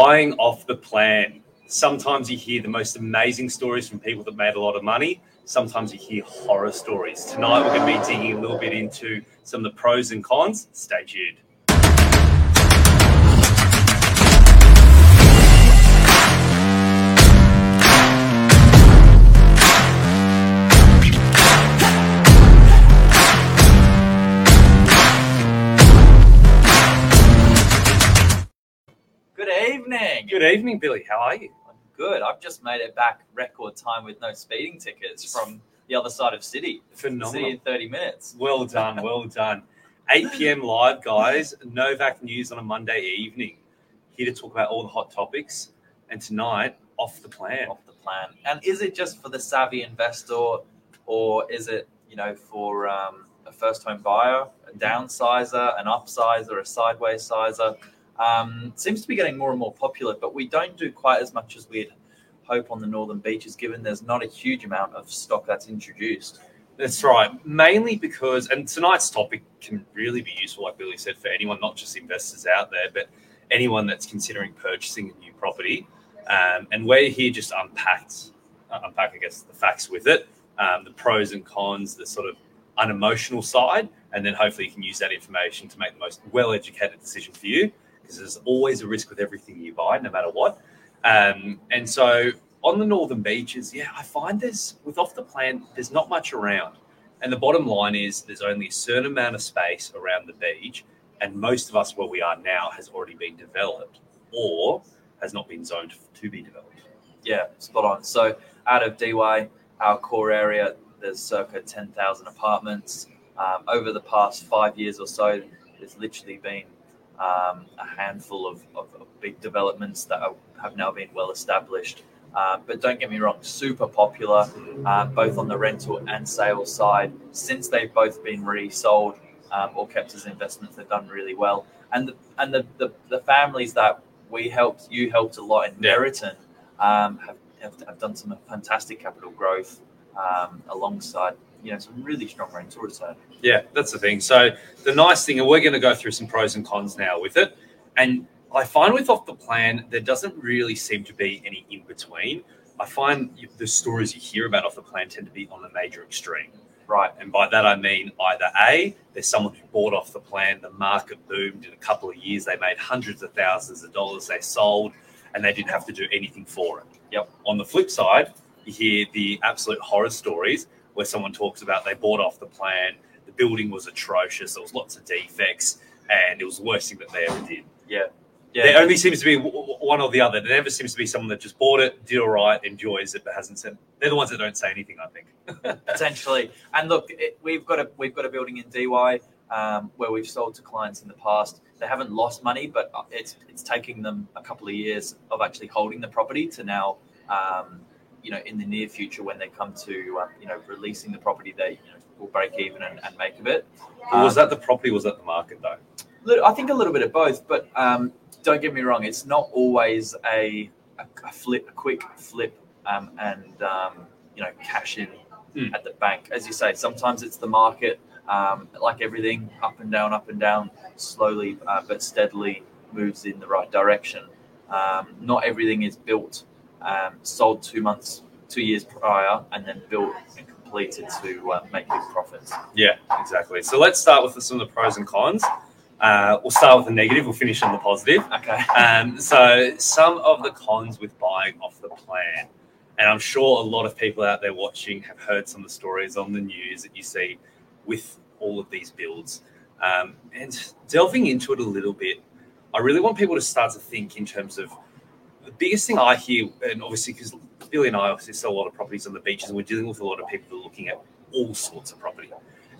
buying off the plan. Sometimes you hear the most amazing stories from people that made a lot of money. Sometimes you hear horror stories. Tonight, we're going to be digging a little bit into some of the pros and cons. Stay tuned. Evening. Good evening, Billy. How are you? I'm good. I've just made it back record time with no speeding tickets from the other side of City. City Phenomenal. in 30 minutes. Well done, well done. 8 p.m. live, guys. Novak News on a Monday evening. Here to talk about all the hot topics. And tonight, off the plan. Off the plan. And is it just for the savvy investor or is it, you know, for um, a first home buyer, a downsizer, an upsizer, a sideways sizer? Um, seems to be getting more and more popular, but we don't do quite as much as we'd hope on the northern beaches, given there's not a huge amount of stock that's introduced. That's right. Mainly because, and tonight's topic can really be useful, like Billy said, for anyone, not just investors out there, but anyone that's considering purchasing a new property. Um, and we're here just to unpack, uh, unpack, I guess, the facts with it, um, the pros and cons, the sort of unemotional side, and then hopefully you can use that information to make the most well-educated decision for you, because there's always a risk with everything you buy, no matter what. Um, and so on the northern beaches, yeah, I find there's with off the plan, there's not much around. And the bottom line is there's only a certain amount of space around the beach, and most of us where we are now has already been developed or has not been zoned to be developed. Yeah, spot on. So out of DY, our core area, there's circa 10,000 apartments. Um, over the past five years or so, there's literally been um, a handful of, of, of big developments that are, have now been well established. Uh, but don't get me wrong, super popular, uh, both on the rental and sales side. Since they've both been resold um, or kept as investments, they've done really well. And the, and the, the, the families that we helped, you helped a lot in. Meriton, um, have, have, have done some fantastic capital growth um, alongside you know some really strong rental return. Yeah, that's the thing. So the nice thing, and we're going to go through some pros and cons now with it. And I find with off the plan, there doesn't really seem to be any in between. I find the stories you hear about off the plan tend to be on the major extreme. Right. And by that I mean either A, there's someone who bought off the plan, the market boomed in a couple of years, they made hundreds of thousands of dollars, they sold, and they didn't have to do anything for it. Yep. On the flip side, you hear the absolute horror stories where someone talks about they bought off the plan, the building was atrocious, there was lots of defects, and it was the worst thing that they ever did. Yeah. Yeah. There only seems to be one or the other. There never seems to be someone that just bought it, did all right, enjoys it, but hasn't said. They're the ones that don't say anything. I think. potentially. And look, it, we've got a we've got a building in DY um, where we've sold to clients in the past. They haven't lost money, but it's it's taking them a couple of years of actually holding the property to now, um, you know, in the near future when they come to uh, you know releasing the property, they you know, will break even and, and make of it. was Um, that the property? Was that the market though? I think a little bit of both, but um, don't get me wrong. It's not always a, a, a flip, a quick flip, um, and um, you know, cash in Hmm. at the bank. As you say, sometimes it's the market, um, like everything, up and down, up and down, slowly uh, but steadily moves in the right direction. Um, not everything is built, um, sold two months, two years prior, and then built and completed to uh, make big profits. Yeah, exactly. So let's start with some of the pros and cons. Uh, we'll start with the negative. We'll finish on the positive. Okay. Um, so some of the cons with buying off the plan, and I'm sure a lot of people out there watching have heard some of the stories on the news that you see with all of these builds. Um, and delving into it a little bit, I really want people to start to think in terms of the biggest thing I hear, and obviously because Billy and I obviously sell a lot of properties on the beaches, and we're dealing with a lot of people who are looking at all sorts of property.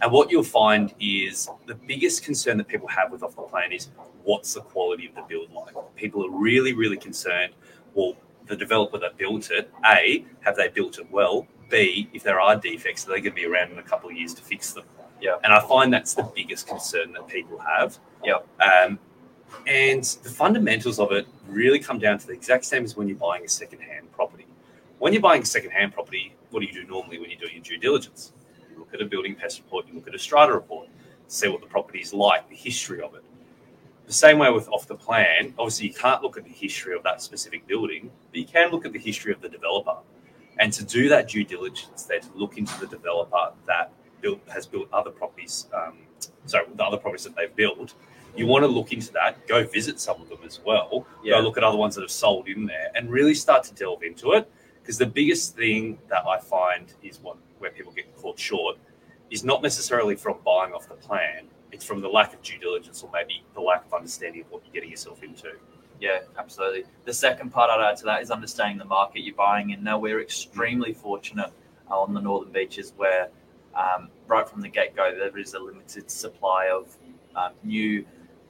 And what you'll find is the biggest concern that people have with off the plan is what's the quality of the build like? People are really, really concerned. Well, the developer that built it, A, have they built it well? B, if there are defects, are they going to be around in a couple of years to fix them? Yeah. And I find that's the biggest concern that people have. Yeah. Um, and the fundamentals of it really come down to the exact same as when you're buying a second-hand property. When you're buying a second-hand property, what do you do normally when you're doing your due diligence? You look at a building pest report, you look at a strata report, see what the property is like, the history of it. The same way with off the plan, obviously you can't look at the history of that specific building, but you can look at the history of the developer. And to do that due diligence, there to look into the developer that built has built other properties, um, sorry, the other properties that they've built, you want to look into that, go visit some of them as well, Yeah. go look at other ones that have sold in there, and really start to delve into it. Because the biggest thing that I find is what where people get caught short is not necessarily from buying off the plan. It's from the lack of due diligence or maybe the lack of understanding of what you're getting yourself into. Yeah, absolutely. The second part I'd add to that is understanding the market you're buying in. Now, we're extremely fortunate uh, on the northern beaches where, um, right from the get go, there is a limited supply of um, new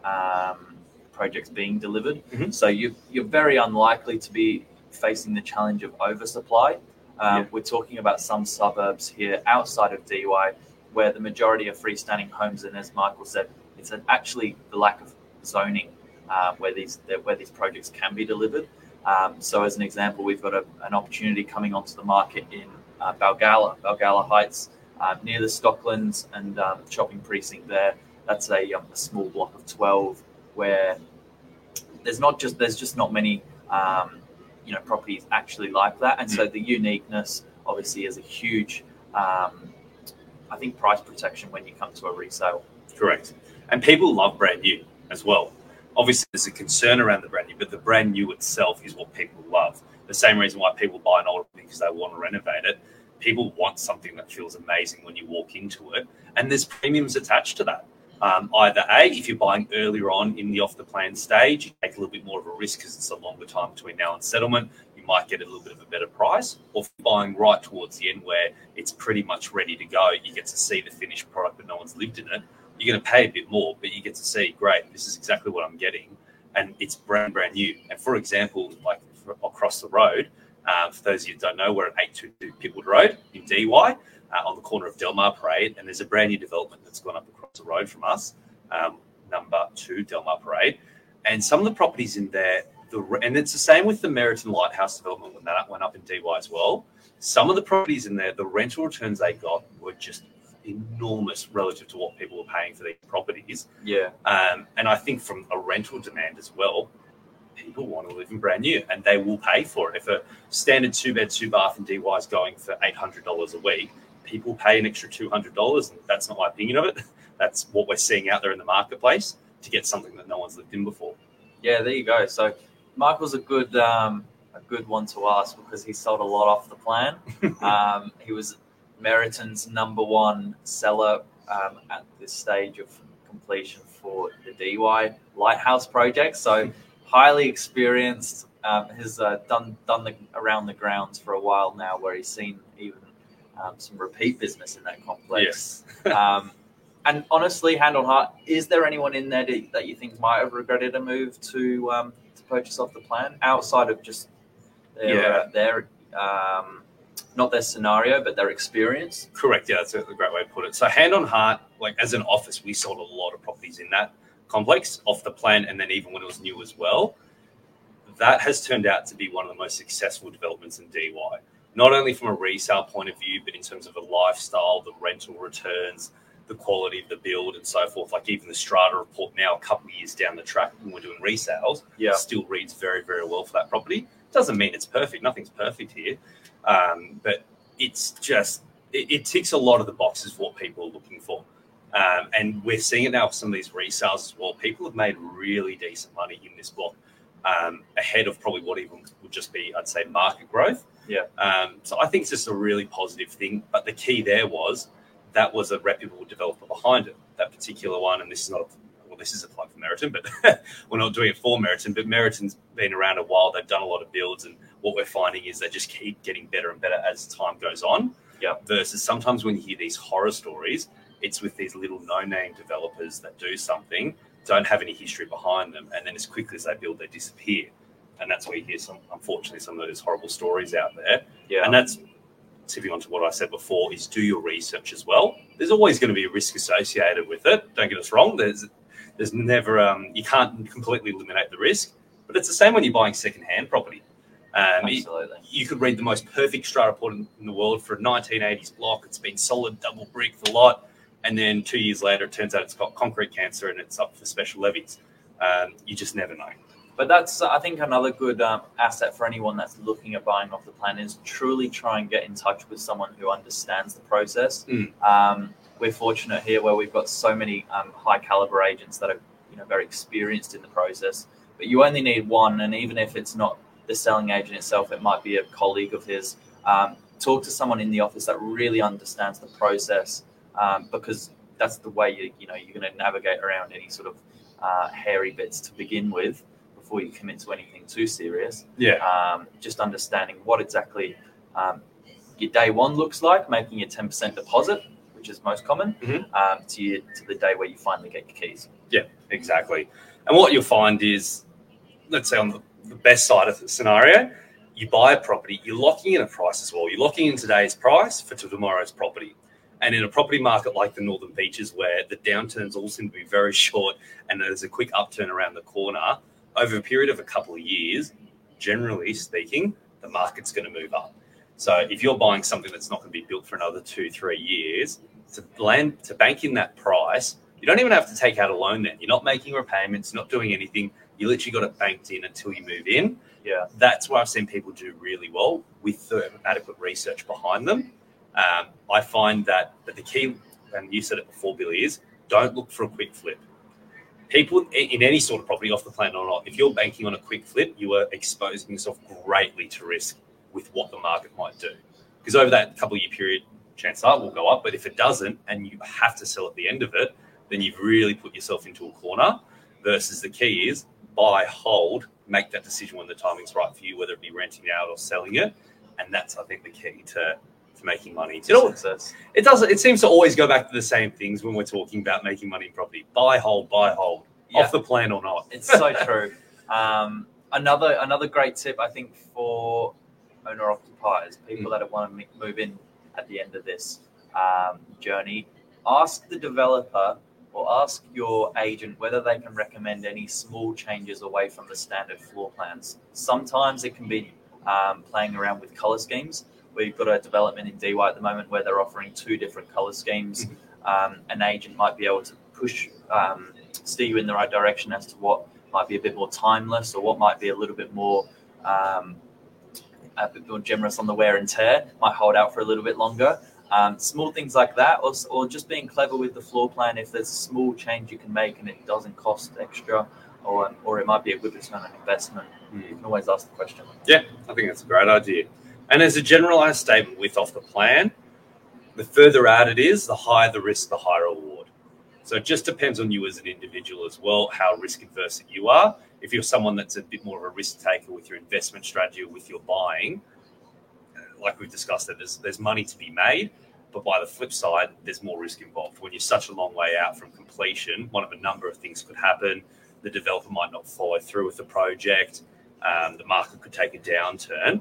um, projects being delivered. Mhm. So you, you're very unlikely to be facing the challenge of oversupply. Um, Yeah. We're talking about some suburbs here outside of DY where the majority are freestanding homes, and as Michael said, it's an, actually the lack of zoning um, where these where these projects can be delivered. Um, so, as an example, we've got a, an opportunity coming onto the market in uh, Balgowlah, Balgowlah Heights, uh, near the Stocklands and um, shopping precinct there. That's a, um, a small block of twelve where there's not just there's just not many um, you know properties actually like that, and so the uniqueness obviously is a huge. Um, I think price protection when you come to a resale. Correct. And people love brand new as well. Obviously, there's a concern around the brand new, but the brand new itself is what people love. The same reason why people buy an old because they want to renovate it. People want something that feels amazing when you walk into it, and there's premiums attached to that. Um, either A, if you're buying earlier on in the off the plan stage, you take a little bit more of a risk because it's a longer time between now and settlement. You might get a little bit of a better price, or buying right towards the end where it's pretty much ready to go, you get to see the finished product, but no one's lived in it. You're going to pay a bit more, but you get to see, great, this is exactly what I'm getting, and it's brand brand new. And for example, like across the road, um, for those of you who don't know, we're at 822 Pittwater Road in DY uh, on the corner of Delmar Parade, and there's a brand new development that's gone up across the road from us, um, number two Delmar Parade, and some of the properties in there, the and it's the same with the Meriton Lighthouse development when that went up in DY as well. Some of the properties in there, the rental returns they got were just enormous relative to what people were paying for these properties. Yeah, Um, and I think from a rental demand as well, people want to live in brand new and they will pay for it. If a standard two bed, two bath in DY is going for $800 a week, people pay an extra $200. And that's not my opinion of it. That's what we're seeing out there in the marketplace to get something that no one's lived in before. yeah. There you go. So Michael's a good um, a good one to ask because he sold a lot off the plan. um, he was Meriton's number one seller um, at this stage of completion for the DY Lighthouse project. So highly experienced. Um, has uh, done done the, around the grounds for a while now, where he's seen even um, some repeat business in that complex. um, and honestly, hand on heart, is there anyone in there that, that you think might have regretted a move to um, to purchase off the plan outside of just their, Yeah. uh, their um, not their scenario, but their experience? Correct. Yeah, that's a great way to put it. So, hand on heart, like as an office, we sold a lot of properties in that complex off the plan, and then even when it was new as well. That has turned out to be one of the most successful developments in DY. Not only from a resale point of view, but in terms of a lifestyle, the rental returns, the quality of the build, and so forth. Like even the Strata report now, a couple of years down the track, when we're doing resales, Yeah. still reads very, very well for that property. Doesn't mean it's perfect. Nothing's perfect here, um, but it's just it, it ticks a lot of the boxes for what people are looking for. Um, and we're seeing it now with some of these resales as well. People have made really decent money in this block, um, ahead of probably what even would just be, I'd say, market growth. Yeah. Um, so I think it's just a really positive thing. But the key there was that was a reputable developer behind it. That particular one, and this is not well, this is a plug for Meriton, but we're not doing it for Meriton. But Meriton's been around a while. They've done a lot of builds, and what we're finding is they just keep getting better and better as time goes on. Yeah. Versus sometimes when you hear these horror stories, it's with these little no-name developers that do something, don't have any history behind them, and then as quickly as they build, they disappear. And that's where you hear some, unfortunately, some of those horrible stories out there. Yeah, And that's tipping on to what I said before is do your research as well. There's always going to be a risk associated with it. Don't get us wrong. There's there's never um, you can't completely eliminate the risk, but it's the same when you're buying secondhand property. Um, absolutely. you could read the most perfect strata report in, in the world for a 1980s block. It's been solid double brick for a lot, and then two years later, it turns out it's got concrete cancer and it's up for special levies. Um, you just never know. But that's, I think, another good um, asset for anyone that's looking at buying off the plan is truly try and get in touch with someone who understands the process. Mm. Um, we're fortunate here where we've got so many um, high caliber agents that are, you know, very experienced in the process. But you only need one, and even if it's not the selling agent itself, it might be a colleague of his. Um, talk to someone in the office that really understands the process, um, because that's the way you, you know, you're going to navigate around any sort of uh, hairy bits to begin with before you commit to anything too serious. Yeah. Um, just understanding what exactly um, your day one looks like, making your 10% deposit, which is most common, Mhm. um, to, your, to the day where you finally get your keys. Yeah, exactly. And what you'll find is, let's say on the, the best side of the scenario, you buy a property, you're locking in a price as well. You're locking in today's price for tomorrow's property. And in a property market like the Northern Beaches, where the downturns all seem to be very short and there's a quick upturn around the corner, over a period of a couple of years, generally speaking, the market's going to move up. So if you're buying something that's not going to be built for another two, three years, to land to bank in that price, you don't even have to take out a loan then. You're not making repayments, not doing anything. You literally got it banked in until you move in. Yeah. That's where I've seen people do really well with the adequate research behind them. Um, I find that, that the key, and you said it before, Billy, is don't look for a quick flip. People in any sort of property, off the plan or not, if you're banking on a quick flip, you are exposing yourself greatly to risk with what the market might do. Because over that couple year period, chances are it will go up. But if it doesn't and you have to sell at the end of it, then you've really put yourself into a corner. Versus the key is buy, hold, make that decision when the timing's right for you, whether it be renting out or selling it. And that's, I think, the key to, to making money. It, all, Success. it does. It seems to always go back to the same things when we're talking about making money in property: buy, hold, buy, hold, Yeah. off the plan or not. It's so true. Um, another another great tip I think for owner occupiers, people that want to move in at the end of this um, journey, ask the developer or ask your agent whether they can recommend any small changes away from the standard floor plans. Sometimes it can be um, playing around with color schemes. We've got a development in DY at the moment where they're offering two different color schemes. Um, an agent might be able to push, um, steer you in the right direction as to what might be a bit more timeless or what might be a little bit more um, a bit more generous on the wear and tear, might hold out for a little bit longer. Um, small things like that, or, or just being clever with the floor plan. If there's a small change you can make and it doesn't cost extra, or or it might be a good return on investment, you can always ask the question. Yeah, I think that's a great idea. And as a generalized statement with off the plan, the further out it is, the higher the risk, the higher reward. So it just depends on you as an individual as well, how risk adverse you are. If you're someone that's a bit more of a risk taker with your investment strategy or with your buying, like we've discussed, that there's there's money to be made, but by the flip side, there's more risk involved. When you're such a long way out from completion, one of a number of things could happen. The developer might not follow through with the project. Um, the market could take a downturn.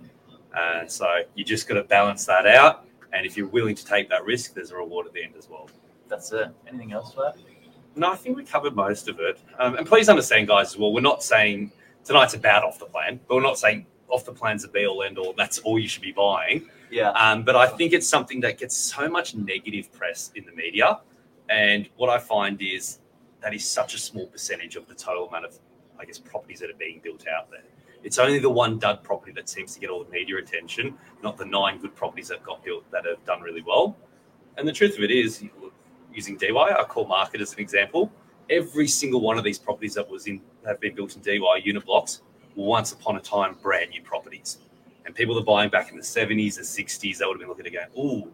Uh, so you just got to balance that out. And if you're willing to take that risk, there's a reward at the end as well. That's it. Anything else for that? No, I think we covered most of it. Um, and please understand, guys, as well, we're not saying tonight's about off the plan, but we're not saying off the plan's a be all end all. That's all you should be buying. Yeah. Um, but I think it's something that gets so much negative press in the media. And what I find is that is such a small percentage of the total amount of, I guess, properties that are being built out there. It's only the one dud property that seems to get all the media attention, not the nine good properties that got built that have done really well. And the truth of it is, using DY, our core market as an example, every single one of these properties that was in have been built in DY unit blocks were once upon a time brand new properties. And people are buying back in the 70s, the 60s, they would have been looking at going, ooh,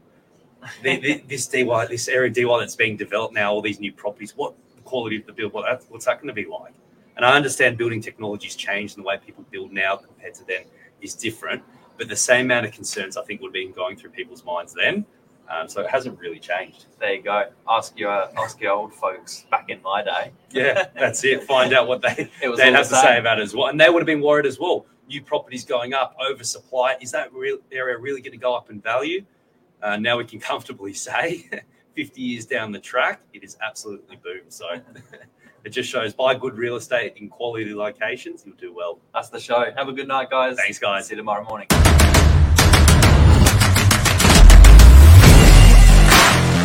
this DY, this area DY that's being developed now, all these new properties, what the quality of the build, what that, what's that going to be like? And I understand building technologies changed and the way people build now compared to then is different. But the same amount of concerns I think would have been going through people's minds then. Um, so it hasn't really changed. There you go. Ask your ask your old folks back in my day. Yeah, that's it. Find out what they It was they'd have the to say about it as well. And they would have been worried as well. New properties going up, oversupply. Is that real area really going to go up in value? Uh, now we can comfortably say, 50 years down the track, it is absolutely boom. So it just shows buy good real estate in quality locations, you'll do well. That's the show. Have a good night, guys. Thanks, guys. See you tomorrow morning.